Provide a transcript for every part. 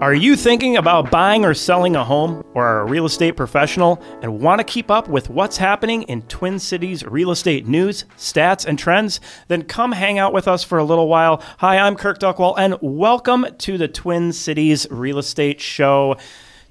Are you thinking about buying or selling a home or are a real estate professional and want to keep up with what's happening in Twin Cities real estate news, stats, and trends? Then come hang out with us for a little while. Hi, I'm Kirk Duckwall, and welcome to the Twin Cities Real Estate Show.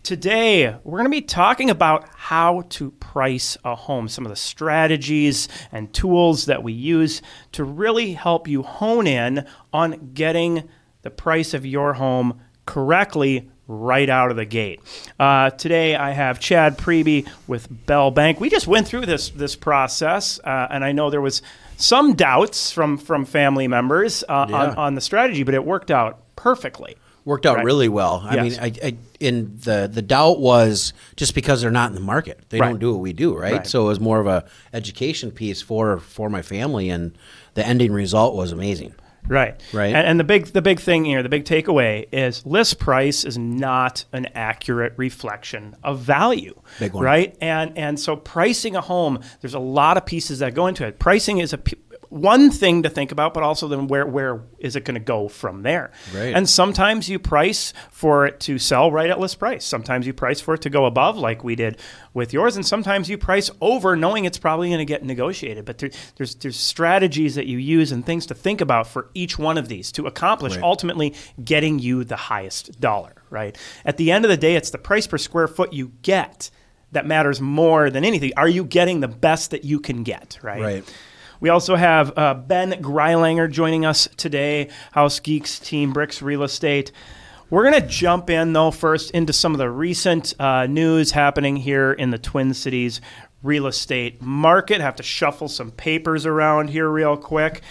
Today, we're going to be talking about how to price a home, some of the strategies and tools that we use to really help you hone in on getting the price of your home correctly right out of the gate. Uh, today I have Chad Preby with Bell Bank. We just went through this this process, uh, and I know there was some doubts from from family members uh, Yeah. on, on the strategy, but it worked out perfectly. Worked out Right. really well. I Yes. mean, I, I in the the doubt was just because they're not in the market. They Right. don't do what we do, right? Right. So it was more of a education piece for for my family, and the ending result was amazing. Right. Right. And, and the big the big thing here, the big takeaway is list price is not an accurate reflection of value. Big one. Right. And and so pricing a home, there's a lot of pieces that go into it. Pricing is a p- one thing to think about, but also then where where is it going to go from there? Right. And sometimes you price for it to sell right at list price. Sometimes you price for it to go above, like we did with yours, and sometimes you price over, knowing it's probably going to get negotiated. But there, there's there's strategies that you use and things to think about for each one of these to accomplish Right. ultimately getting you the highest dollar. Right. At the end of the day, it's the price per square foot you get that matters more than anything. Are you getting the best that you can get? Right. Right. We also have uh, Ben Greilanger joining us today, House Geeks Team Bricks Real Estate. We're going to jump in, though, first into some of the recent uh, news happening here in the Twin Cities real estate market. Have to shuffle some papers around here real quick.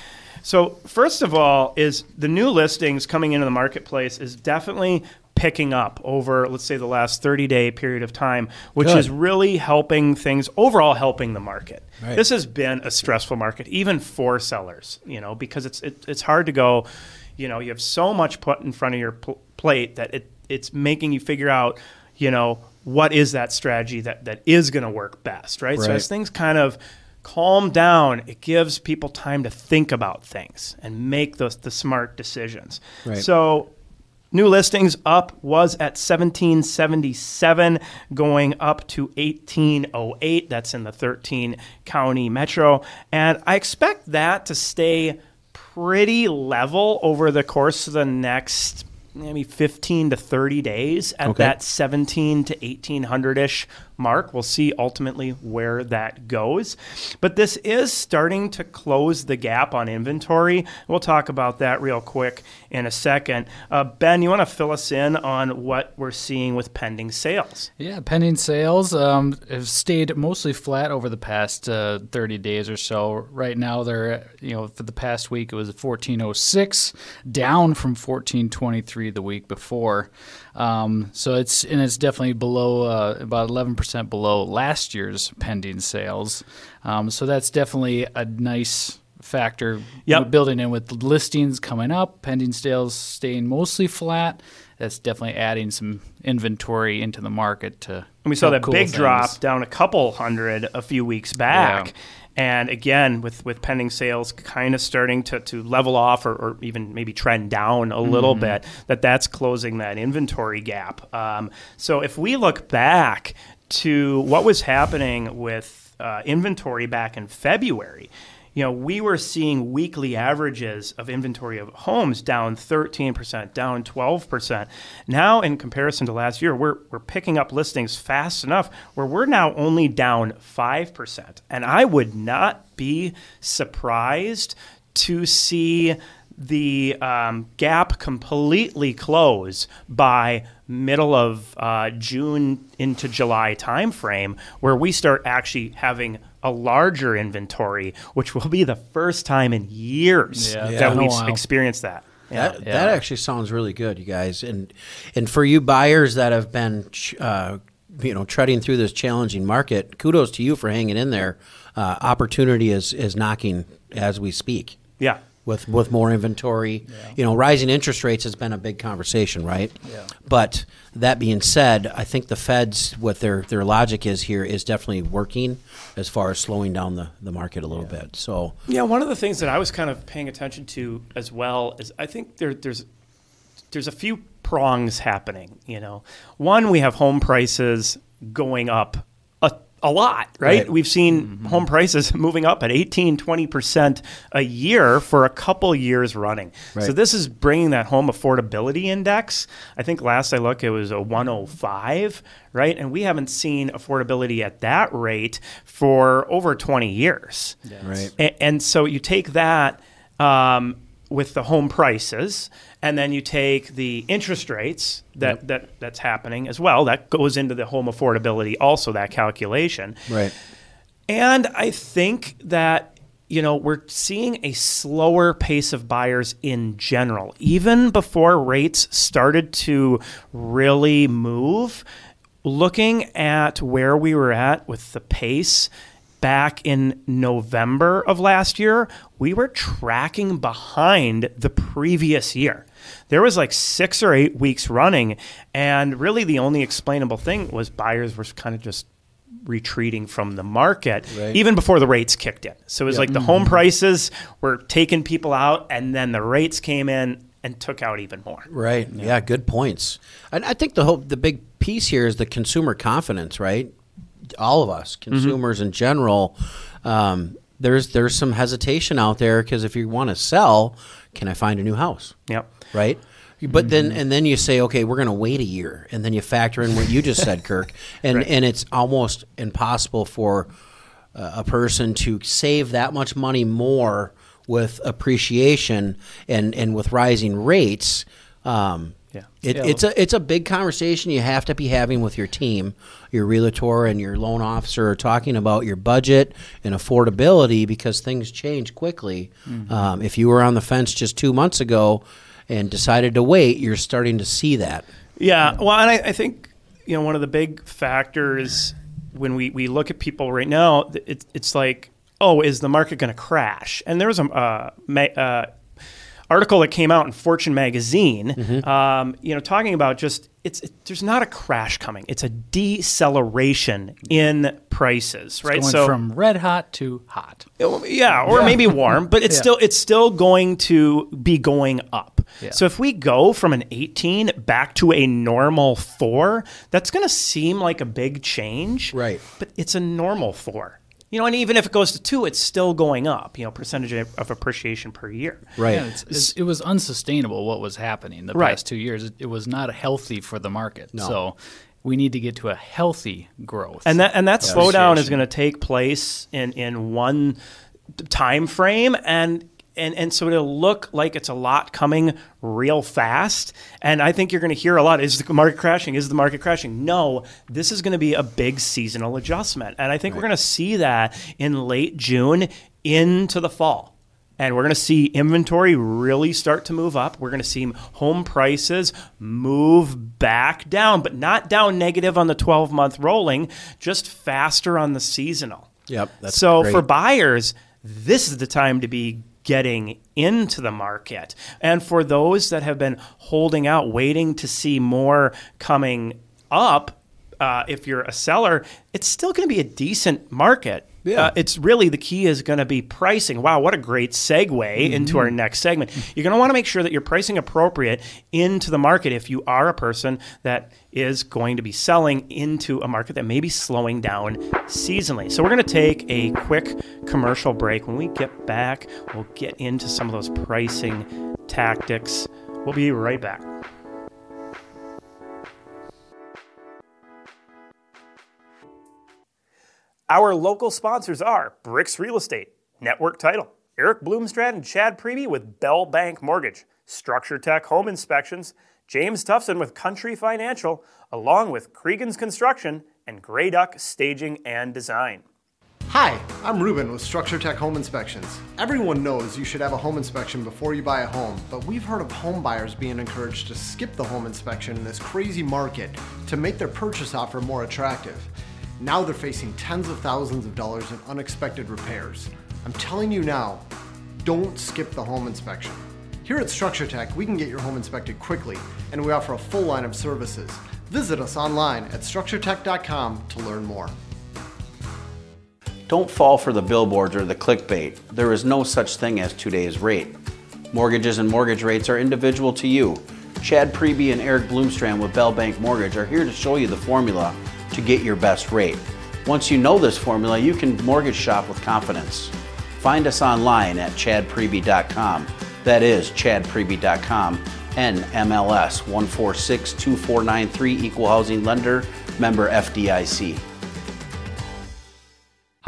So, first of all, is the new listings coming into the marketplace is definitely picking up over, let's say, the last 30 day period of time, which Good. is really helping things, overall helping the market. Right. This has been a stressful market, even for sellers, you know, because it's it, it's hard to go, you know, you have so much put in front of your pl- plate that it it's making you figure out, you know, what is that strategy that that is going to work best, right? So as things kind of calm down, it gives people time to think about things and make those the smart decisions. Right. So New listings up was at 1777, going up to 1808. That's in the 13 county metro. And I expect that to stay pretty level over the course of the next maybe 15 to 30 days at Okay. that 17 to 1800 ish mark. We'll see ultimately where that goes. But this is starting to close the gap on inventory. We'll talk about that real quick in a second. Uh, ben, you want to fill us in on what we're seeing with pending sales? Yeah, pending sales um, have stayed mostly flat over the past uh, 30 days or so. Right now, they're you know for the past week it was 1406, down from 1423 the week before. Um, so it's and it's definitely below uh, about 11% below last year's pending sales. Um, so that's definitely a nice factor Yep. building in with listings coming up, pending sales staying mostly flat. That's definitely adding some inventory into the market to. And we saw that cool big things. drop down a couple hundred a few weeks back. Yeah. And again, with, with pending sales kind of starting to, to level off or, or even maybe trend down a little Mm-hmm. bit, that that's closing that inventory gap. Um, so if we look back to what was happening with uh, inventory back in February, you know, we were seeing weekly averages of inventory of homes down 13%, down 12%. Now, in comparison to last year, we're, we're picking up listings fast enough where we're now only down 5%. And I would not be surprised to see the um, gap completely close by middle of uh, June into July timeframe, where we start actually having a larger inventory, which will be the first time in years Yeah, that been a we've experienced that. Yeah. That, Yeah. that actually sounds really good, you guys. And and for you buyers that have been, uh, you know, treading through this challenging market, kudos to you for hanging in there. Uh, opportunity is is knocking as we speak. yeah. With with more inventory, you know, rising interest rates has been a big conversation, right? Yeah. But that being said, I think the Feds, what their their logic is here, is definitely working as far as slowing down the, the market a little bit. So Yeah, one of the things that I was kind of paying attention to as well is I think there, there's there's a few prongs happening. You know, one we have home prices going up a, lot, right? Right. We've seen home prices moving up at 18, 20% a year for a couple years running. So this is bringing that home affordability index. I think last I looked, it was a 105, right? And we haven't seen affordability at that rate for over 20 years. Right. A- And, so you take that um, with the home prices, and then you take the interest rates that, that that's happening as well. That goes into the home affordability, also that calculation. Right. And I think that you know we're seeing a slower pace of buyers in general, even before rates started to really move. Looking at where we were at with the pace back in November of last year, we were tracking behind the previous year. There was like six or eight weeks running, and really the only explainable thing was buyers were kind of just retreating from the market Right. even before the rates kicked in. So it was like the home mm-hmm. prices were taking people out, and then the rates came in and took out even more. Right. Yeah. good points. And I think the whole the big piece here is the consumer confidence, right? All of us, consumers in general, um, there's there's some hesitation out there because if you want to sell, can I find a new house? Yep. Right. But then and then you say, okay, we're going to wait a year, and then you factor in what you just said, Kirk, and Right. and it's almost impossible for uh, a person to save that much money more with appreciation and and with rising rates. Um. It, it's a it's a big conversation you have to be having with your team, your realtor and your loan officer are talking about your budget and affordability because things change quickly. Um, if you were on the fence just two months ago and decided to wait, you're starting to see that. Yeah. Well, and I, I think you know one of the big factors when we, we look at people right now, it's it's like, oh, is the market going to crash? And there was a uh, ma- uh, article that came out in Fortune magazine, um, you know, talking about just it's it, there's not a crash coming; it's a deceleration in prices, right? Going from red hot to hot. yeah, or maybe warm, but it's Yeah. still it's still going to be going up. Yeah. So if we go from an 18 back to a normal 4, that's going to seem like a big change. Right. But it's a normal 4. You know, and even if it goes to 2, it's still going up, you know, percentage of of appreciation per year. Right. Yeah, it's, it's, it was unsustainable what was happening the Right. past two years. It, it was not healthy for the market. So we need to get to a healthy growth. And that and that slowdown is going to take place in in one time frame and and and so it'll look like it's a lot coming real fast and I think you're going to hear a lot is the market crashing is the market crashing no this is going to be a big seasonal adjustment and I think we're going to see that in late June into the fall and we're going to see inventory really start to move up. We're going to see home prices move back down, but not down negative on the 12 month rolling, just faster on the seasonal. Yep, that's so great. for buyers, this is the time to be getting into the market. And for those that have been holding out, waiting to see more coming up, uh, if you're a seller, it's still going to be a decent market. Yeah. Uh, it's really the key is going to be pricing. Wow, what a great segue into our next segment. You're going to want to make sure that you're pricing appropriate into the market if you are a person that is going to be selling into a market that may be slowing down seasonally. So we're going to take a quick commercial break. When we get back, we'll get into some of those pricing tactics. We'll be right back. Our local sponsors are Bricks Real Estate, Network Title, Eric Bloomstrand and Chad Preby with Bell Bank Mortgage, Structure Tech Home Inspections, James Tobson with Country Financial, along with Cregan's Construction and Grey Duck Staging and Design. Hi, I'm Ruben with Structure Tech Home Inspections. Everyone knows you should have a home inspection before you buy a home, but we've heard of home buyers being encouraged to skip the home inspection in this crazy market to make their purchase offer more attractive. Now they're facing tens of thousands of dollars in unexpected repairs. I'm telling you now, don't skip the home inspection. Here at Structure Tech, we can get your home inspected quickly, and we offer a full line of services. Visit us online at structuretech.com to learn more. Don't fall for the billboards or the clickbait. There is no such thing as today's rate. Mortgages and mortgage rates are individual to you. Chad Preby and Eric Bloomstrand with Bell Bank Mortgage are here to show you the formula to get your best rate. Once you know this formula, you can mortgage shop with confidence. Find us online at chadpreby.com. That is chadpreby.com. NMLS 1462493 Equal Housing Lender, member FDIC.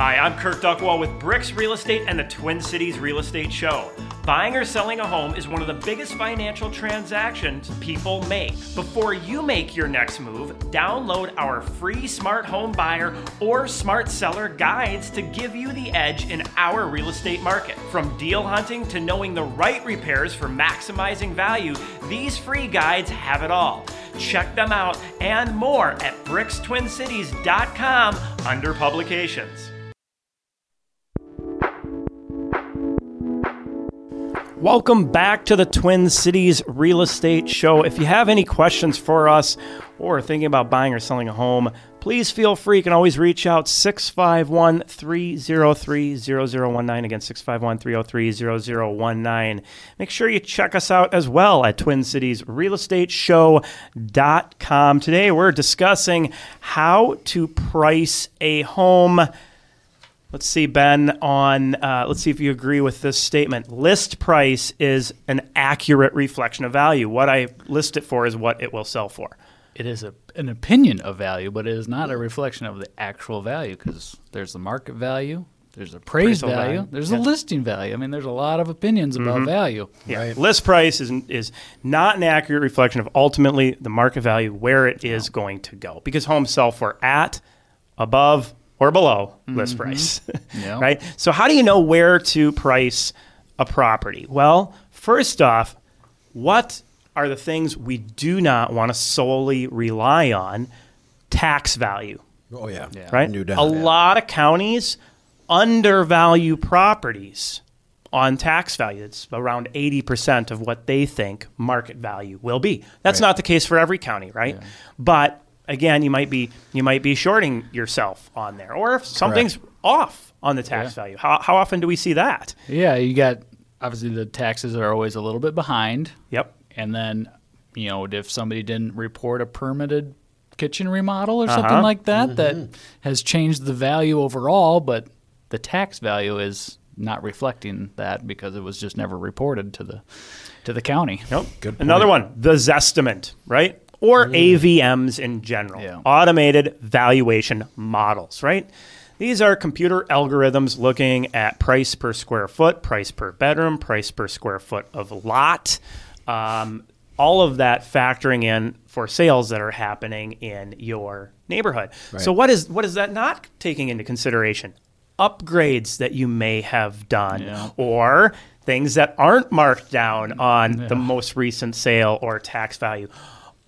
Hi, I'm Kirk Duckwall with Bricks Real Estate and the Twin Cities Real Estate Show. Buying or selling a home is one of the biggest financial transactions people make. Before you make your next move, download our free smart home buyer or smart seller guides to give you the edge in our real estate market. From deal hunting to knowing the right repairs for maximizing value, these free guides have it all. Check them out and more at brickstwincities.com under publications. Welcome back to the Twin Cities Real Estate Show. If you have any questions for us or thinking about buying or selling a home, please feel free. You can always reach out 651 303 0019. Again, 651 303 0019. Make sure you check us out as well at TwinCitiesRealEstateShow.com. Today we're discussing how to price a home. Let's see, Ben, on, uh, let's see if you agree with this statement. List price is an accurate reflection of value. What I list it for is what it will sell for. It is a, an opinion of value, but it is not a reflection of the actual value because there's the market value, there's appraised Appraisal value, value, there's yeah. the listing value. I mean, there's a lot of opinions about value. Yeah. List price is, is not an accurate reflection of ultimately the market value, where it is going to go. Because homes sell for at, above, or below list mm-hmm. price. Yeah. right? So, how do you know where to price a property? Well, first off, what are the things we do not want to solely rely on? Tax value Oh, yeah. right? No doubt. a lot of counties undervalue properties on tax value. It's around 80% of what they think market value will be. That's not the case for every county, right? But again, you might be you might be shorting yourself on there or if something's off on the tax value. How, how often do we see that? Yeah, you got obviously the taxes are always a little bit behind. Yep. And then, you know, if somebody didn't report a permitted kitchen remodel or something Uh-huh. like that, that has changed the value overall, but the tax value is not reflecting that because it was just never reported to the to the county. Nope. Good. Another one, the Zestimate, right? Or AVMs in general, Yeah. automated valuation models, right? These are computer algorithms looking at price per square foot, price per bedroom, price per square foot of lot, um, all of that factoring in for sales that are happening in your neighborhood. So what is what is that not taking into consideration? Upgrades that you may have done, Yeah. or things that aren't marked down on the most recent sale or tax value.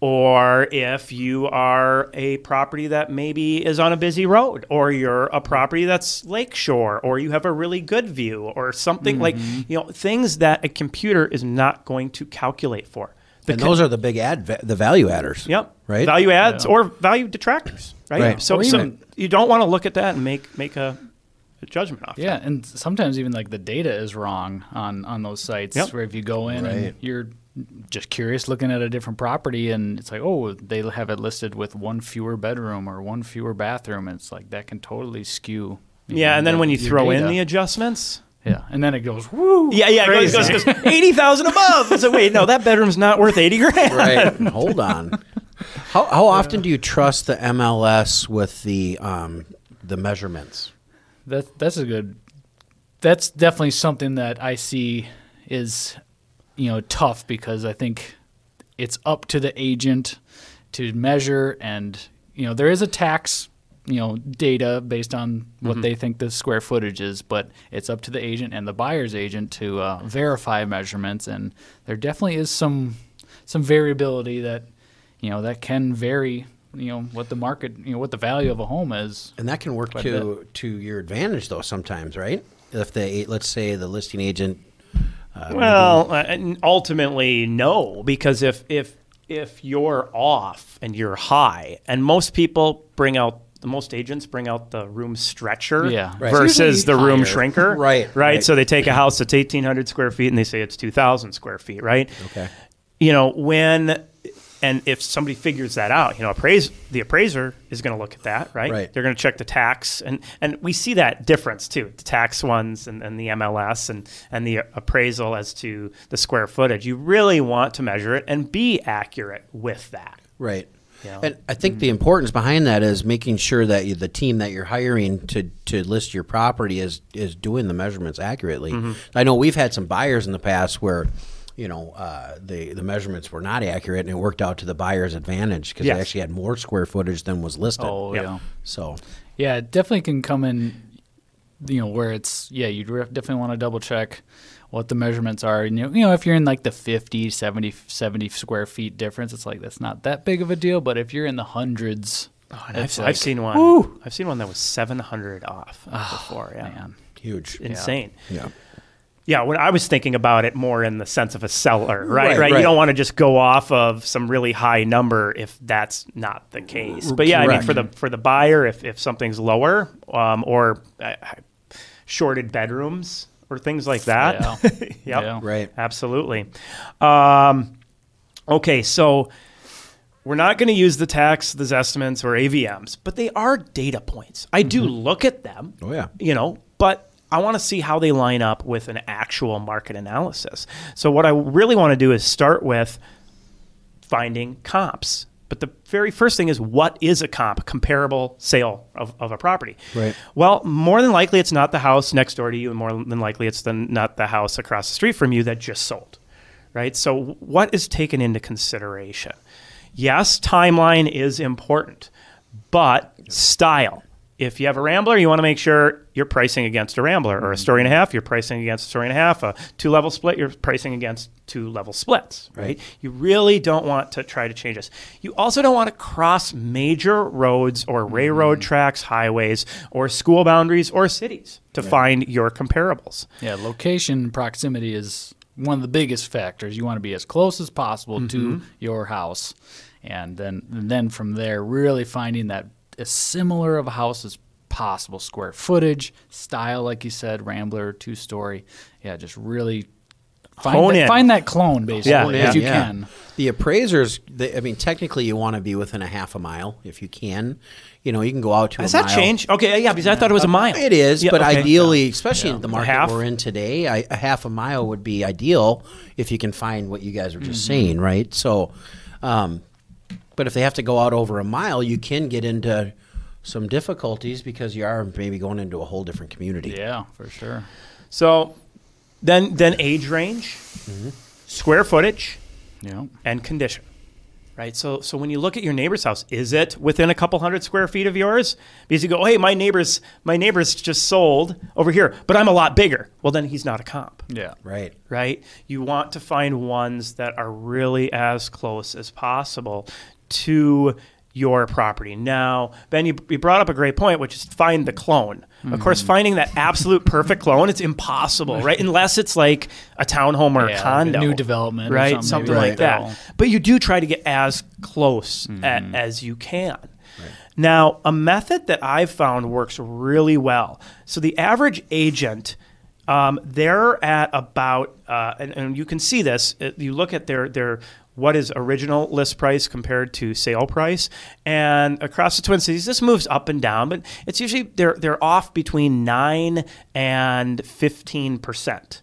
Or if you are a property that maybe is on a busy road, or you're a property that's lakeshore, or you have a really good view, or something like, mm-hmm. you know, things that a computer is not going to calculate for. The and co- those are the big ad, va- the value adders. Yep. Right. Value adds or value detractors. Right. Right. So, so even- you don't want to look at that and make make a, a judgment off. Yeah, and sometimes even like the data is wrong on on those sites. Yep. Where if you go in Right. and you're just curious looking at a different property, and it's like, oh, they have it listed with one fewer bedroom or one fewer bathroom. And it's like that can totally skew. Yeah. know, And then the- when you your throw in the adjustments. yeah, and then it goes woo. Yeah, yeah, it goes, goes, goes eighty thousand above. So wait, no, that bedroom's not worth eighty grand. Right. Hold on. How, how often do you trust the MLS with the um, the measurements? That that's a good. That's definitely something that I see is, you know, tough because I think it's up to the agent to measure, and you know, there is a tax, you know, data based on what they think the square footage is, but it's up to the agent and the buyer's agent to uh, verify measurements, and there definitely is some some variability that, you know, that can vary. You know what the market, you know what the value of a home is. And that can work to to your advantage though sometimes, right? If the let's say the listing agent Well, uh, ultimately, no, because if if if you're off and you're high, and most people bring out the most agents bring out the room stretcher Yeah. Right. versus the usually room higher. shrinker. Right, right. right. So they take a house that's 1,800 square feet and they say it's 2,000 square feet. Right. Okay. you know, when and if somebody figures that out, you know, appraise the appraiser is going to look at that, right? Right. They're going to check the tax, and and we see that difference too, the tax ones and, and the MLS and and the appraisal as to the square footage. You really want to measure it and be accurate with that. Right. Yeah. And I think the importance behind that is making sure that you, the team that you're hiring to, to list your property is is doing the measurements accurately. Mm-hmm. I know we've had some buyers in the past where, you know, uh, the the measurements were not accurate, and it worked out to the buyer's advantage because Yes. they actually had more square footage than was listed. Oh Yep. yeah. So Yeah, it definitely can come in, you know, where it's, yeah, you definitely want to double check what the measurements are. And, you know, you know, if you're in like the 50, 70, 70 square feet difference, it's like that's not that big of a deal. But if you're in the hundreds, I've, it's I've seen one. whew. I've seen one that was seven hundred off Ah, before. Yeah, man. huge. insane. Yeah. Yeah, when I was thinking about it more in the sense of a seller, right? Right, Right. right. You don't want to just go off of some really high number if that's not the case. But yeah, I mean, for the for the buyer, if if something's lower um, or uh, shorted bedrooms or things like that, yep, Yeah. Right. absolutely. Um, okay, so we're not going to use the tax, the estimates, or AVMs, but they are data points. I do look at them. Oh, yeah. You know, but I want to see how they line up with an actual market analysis. So what I really want to do is start with finding comps. But the very first thing is what is a comp, comparable sale of, of a property? Right. Well, more than likely it's not the house next door to you, and more than likely it's the, not the house across the street from you that just sold. Right? So what is taken into consideration? Yes, timeline is important, but style. If you have a Rambler, you want to make sure you're pricing against a Rambler, or a mm-hmm. story and a half, you're pricing against a story and a half, a two level split, you're pricing against two level splits, right? You really don't want to try to change this. You also don't want to cross major roads or railroad mm-hmm. tracks, highways, or school boundaries or cities to find your comparables. Yeah, location proximity is one of the biggest factors. You want to be as close as possible to mm-hmm. your house, and then and then from there, really finding that as similar of a house as possible, square footage, style, like you said, Rambler, two story. Yeah, just really find that, find that clone basically Yeah, as yeah. you can. The appraisers, they, I mean, technically, you want to be within a half a mile if you can. You know, you can go out to Has a that mile. changed? Okay, yeah, because I thought it was a mile. It is, Yeah, but okay. ideally, especially in the market half? we're in today, I, a half a mile would be ideal if you can find what you guys were just Mm-hmm. saying, right? So, um, but if they have to go out over a mile, you can get into some difficulties because you are maybe going into a whole different community. Yeah, for sure. So then then age range, mm-hmm. square footage, Yeah. and condition. Right. So so when you look at your neighbor's house, is it within a couple hundred square feet of yours? Because you go, hey, my neighbor's my neighbor's just sold over here, but I'm a lot bigger. Well, then he's not a comp. Yeah. Right. right? You want to find ones that are really as close as possible to your property. Now, Ben, you, you brought up a great point, which is find the clone. Of course, finding that absolute perfect clone, it's impossible, right? Unless it's like a townhome or Yeah, a like a condo. new development or right? something something maybe like that. But you do try to get as close a- as you can. Now, a method that I've found works really well. So the average agent, um, they're at about, uh, and, and you can see this. uh, You look at their their what is original list price compared to sale price, and across the Twin Cities, this moves up and down, but it's usually they're they're off between nine and fifteen percent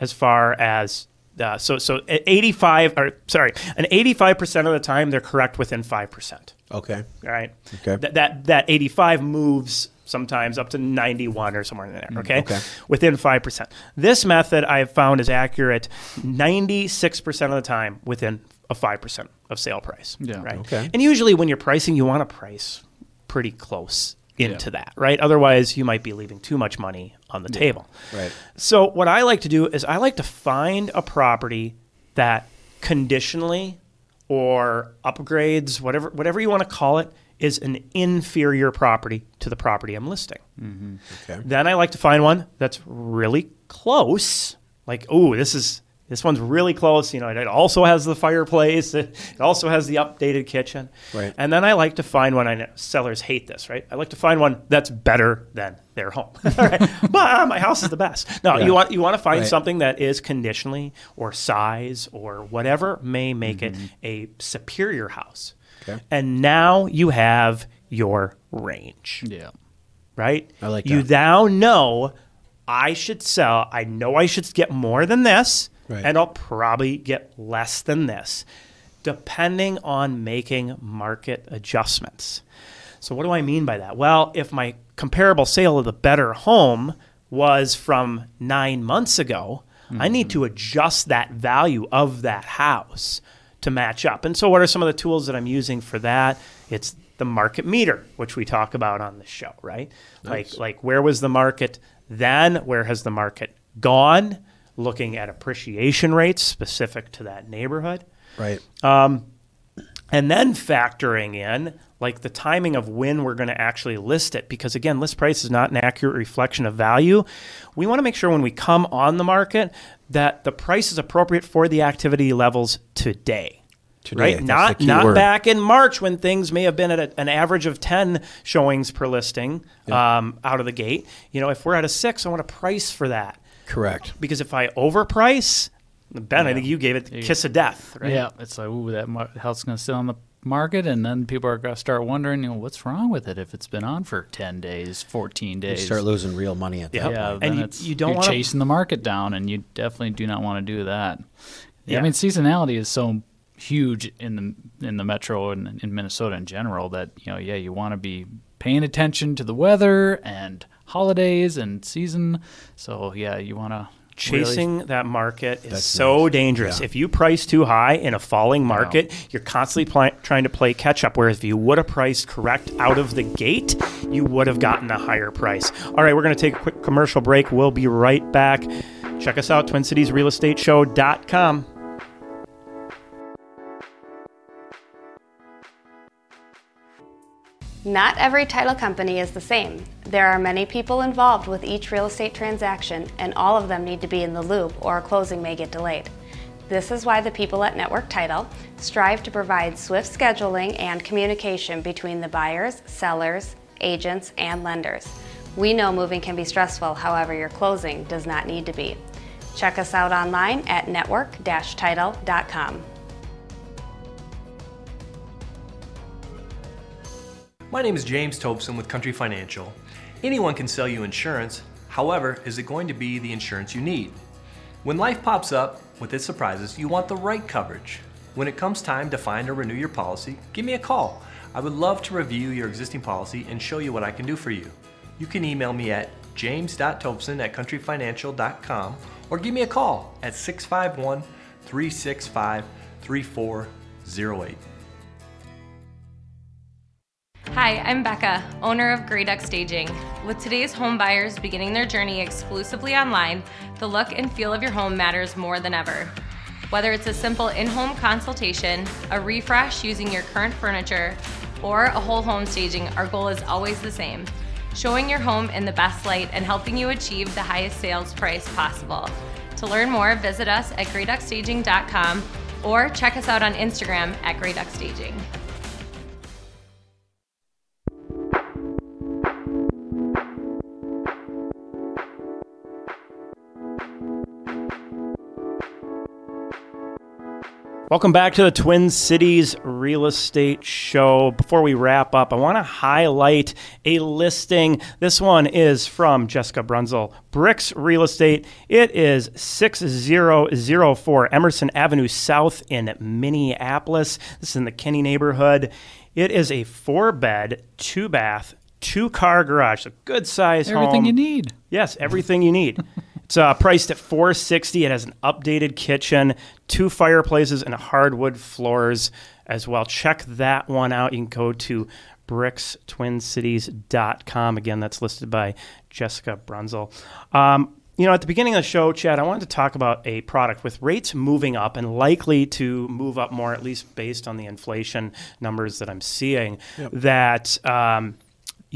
as far as uh, so so 85 or sorry an 85% of the time they're correct within 5% Okay. all right Okay. that that, that 85 moves sometimes up to 91 or somewhere in there mm, okay, okay. within 5% this method i've found is accurate 96% of the time within a 5% of sale price Yeah. right Okay. and usually when you're pricing you want to price pretty close into that right otherwise you might be leaving too much money on the table Right. so what I like to do is I like to find a property that conditionally or upgrades, whatever whatever you want to call it, is an inferior property to the property I'm listing. Okay. Then I like to find one that's really close. Like, oh, this is This one's really close. You know, it also has the fireplace. It also has the updated kitchen. Right. And then I like to find one. I know sellers hate this, right? I like to find one that's better than their home. Right. But uh, my house is the best. No, Yeah. you want you want to find Right. something that is conditionally or size or whatever may make it a superior house. Mm-hmm. Okay. And now you have your range Yeah. right? I like You now know I should sell. I know I should get more than this, Right. and I'll probably get less than this, depending on making market adjustments. So, what do I mean by that? Well, if my comparable sale of the better home was from nine months ago, I need to adjust that value of that house to match up. And so, what are some of the tools that I'm using for that? It's the market meter, which we talk about on the show, right? Like, like where was the market then? Where has the market gone? Looking at appreciation rates specific to that neighborhood Right. Um, and then factoring in like the timing of when we're going to actually list it because again list price is not an accurate reflection of value we want to make sure when we come on the market that the price is appropriate for the activity levels today Today, right? not not word. back in march when things may have been at a, an average of 10 showings per listing um, out of the gate. You know if we're at a six i want a price for that. Correct. because if i overprice ben i think you gave it the kiss of death right? Yeah, it's like, ooh, that mar- house is going to sit on the market, and then people are going to start wondering, you know, what's wrong with it if it's been on for 10 days, 14 days. You start losing real money at that Yep. yeah, point. then And you- you don't you're wanna- chasing the market down, and you definitely do not want to do that. Yeah. Yeah. I mean, seasonality is so huge in the in the metro and in Minnesota in general that you know, yeah, you want to be paying attention to the weather and holidays and season. So yeah, you want to chasing that market is That's so nice. dangerous. Yeah. If you price too high in a falling market, you're constantly pli- trying to play catch up. Whereas if you would have priced correct out of the gate, you would have gotten a higher price. All right, we're going to take a quick commercial break. We'll be right back. Check us out, TwinCitiesRealEstateShow.com. Not every title company is the same. There are many people involved with each real estate transaction, and all of them need to be in the loop or a closing may get delayed. This is why the people at Network Title strive to provide swift scheduling and communication between the buyers, sellers, agents, and lenders. We know moving can be stressful, however, your closing does not need to be. Check us out online at network My name is James Tobson with Country Financial. Anyone can sell you insurance, however, is it going to be the insurance you need? When life pops up with its surprises, you want the right coverage. When it comes time to find or renew your policy, give me a call. I would love to review your existing policy and show you what I can do for you. You can email me at james.tobson at countryfinancial.com or give me a call at 651 365 3408. Hi, I'm Becca, owner of Grey Duck Staging. With today's home buyers beginning their journey exclusively online, the look and feel of your home matters more than ever. Whether it's a simple in home consultation, a refresh using your current furniture, or a whole home staging, our goal is always the same showing your home in the best light and helping you achieve the highest sales price possible. To learn more, visit us at greyduckstaging.com or check us out on Instagram at greyduckstaging. Welcome back to the Twin Cities Real Estate Show. Before we wrap up, I want to highlight a listing. This one is from Jessica Brunzel, Bricks Real Estate. It is 6004 Emerson Avenue South in Minneapolis. This is in the Kenny neighborhood. It is a four bed, two bath, two car garage. A good size home. everything you need. Yes, everything you need. It's uh, priced at 460. It has an updated kitchen, two fireplaces, and hardwood floors as well. Check that one out. You can go to brickstwincities.com. Again, that's listed by Jessica Brunzel. Um, you know, at the beginning of the show, Chad, I wanted to talk about a product with rates moving up and likely to move up more, at least based on the inflation numbers that I'm seeing. That um,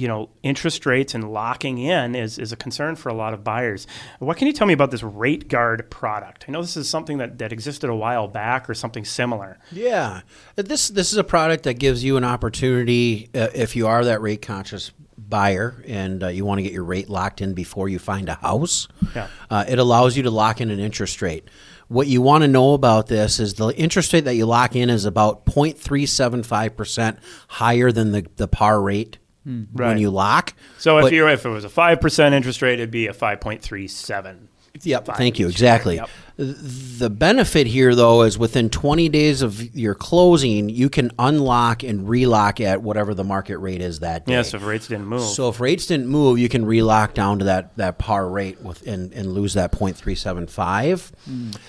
you know, interest rates and locking in is, is a concern for a lot of buyers. What can you tell me about this rate guard product? I know this is something that, that existed a while back or something similar. Yeah, this this is a product that gives you an opportunity uh, if you are that rate conscious buyer and uh, you want to get your rate locked in before you find a house. Yeah. Uh, it allows you to lock in an interest rate. What you want to know about this is the interest rate that you lock in is about 0.375% higher than the, the par rate when Right. you lock. So if But- you if it was a five percent interest rate, it'd be a five point three seven. Yep. Thank you. Exactly. Yep. The benefit here, though, is within 20 days of your closing, you can unlock and relock at whatever the market rate is that day. Yes, if rates didn't move. So if rates didn't move, you can relock down to that, that par rate with and, and lose that 0.375.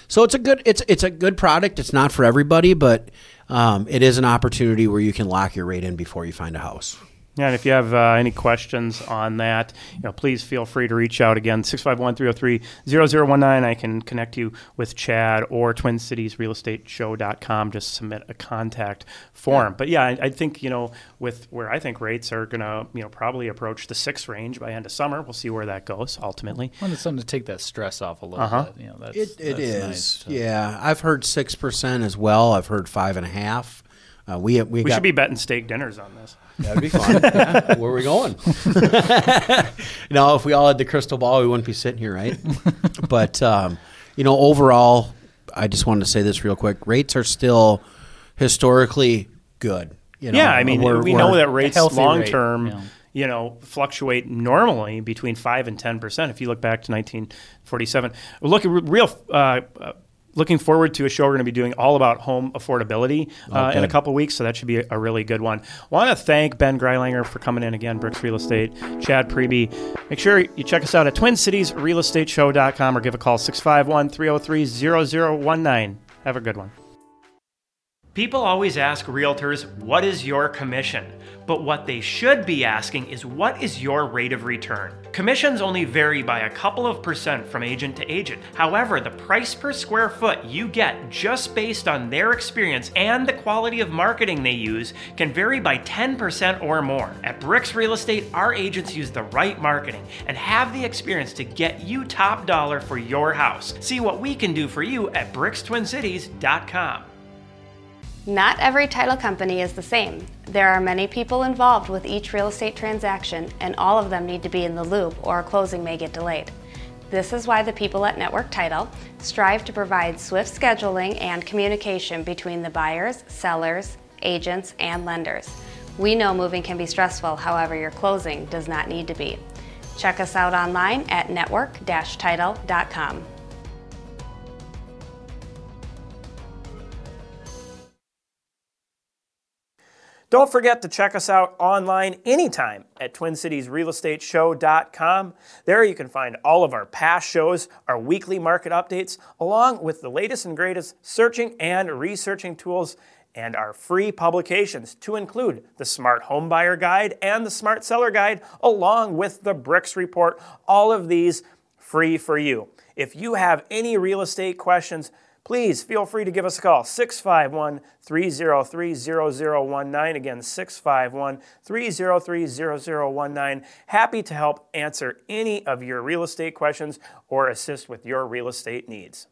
So it's a good it's it's a good product. It's not for everybody, but um, it is an opportunity where you can lock your rate in before you find a house. Yeah, and if you have uh, any questions on that, you know, please feel free to reach out again, 651-303-0019. I can connect you with Chad or TwinCitiesRealEstateShow.com. Just submit a contact form. But yeah, I, I think, you know, with where I think rates are going to, you know, probably approach the six range by end of summer. We'll see where that goes ultimately. Well, it's something to take that stress off a little Uh-huh. bit. You know, that's, It, it that's is. nice to- yeah, I've heard six percent as well. I've heard five and a half. Uh, we we, We got should be betting steak dinners on this. That'd be fun. Yeah, Where are we going? you know, if we all had the crystal ball, we wouldn't be sitting here, right? but um, you know, overall, I just wanted to say this real quick: rates are still historically good. You know, yeah, I mean, we're- we we're- know that rates healthy rate, long term, yeah. you know, fluctuate normally between five and ten percent. If you look back to 1947, look at real. Uh, uh, looking forward to a show we're going to be doing all about home affordability uh, in a couple weeks, so that should be a, a really good one. Want to thank Ben Greilinger for coming in again, Bricks Real Estate, Chad Preby. Make sure you check us out at TwinCitiesRealEstateShow.com or give a call 651 303 0019. Have a good one. People always ask realtors, what is your commission? But what they should be asking is, what is your rate of return? Commissions only vary by a couple of percent from agent to agent. However, the price per square foot you get just based on their experience and the quality of marketing they use can vary by 10% or more. At Bricks Real Estate, our agents use the right marketing and have the experience to get you top dollar for your house. See what we can do for you at brickstwincities.com. Not every title company is the same. There are many people involved with each real estate transaction, and all of them need to be in the loop or a closing may get delayed. This is why the people at Network Title strive to provide swift scheduling and communication between the buyers, sellers, agents, and lenders. We know moving can be stressful, however, your closing does not need to be. Check us out online at network-title.com. Don't forget to check us out online anytime at TwinCitiesRealEstateShow.com. There you can find all of our past shows, our weekly market updates, along with the latest and greatest searching and researching tools and our free publications to include the Smart Home Buyer Guide and the Smart Seller Guide, along with the Bricks Report. All of these free for you. If you have any real estate questions, please feel free to give us a call 651 303 0019. Again, 651 303 0019. Happy to help answer any of your real estate questions or assist with your real estate needs.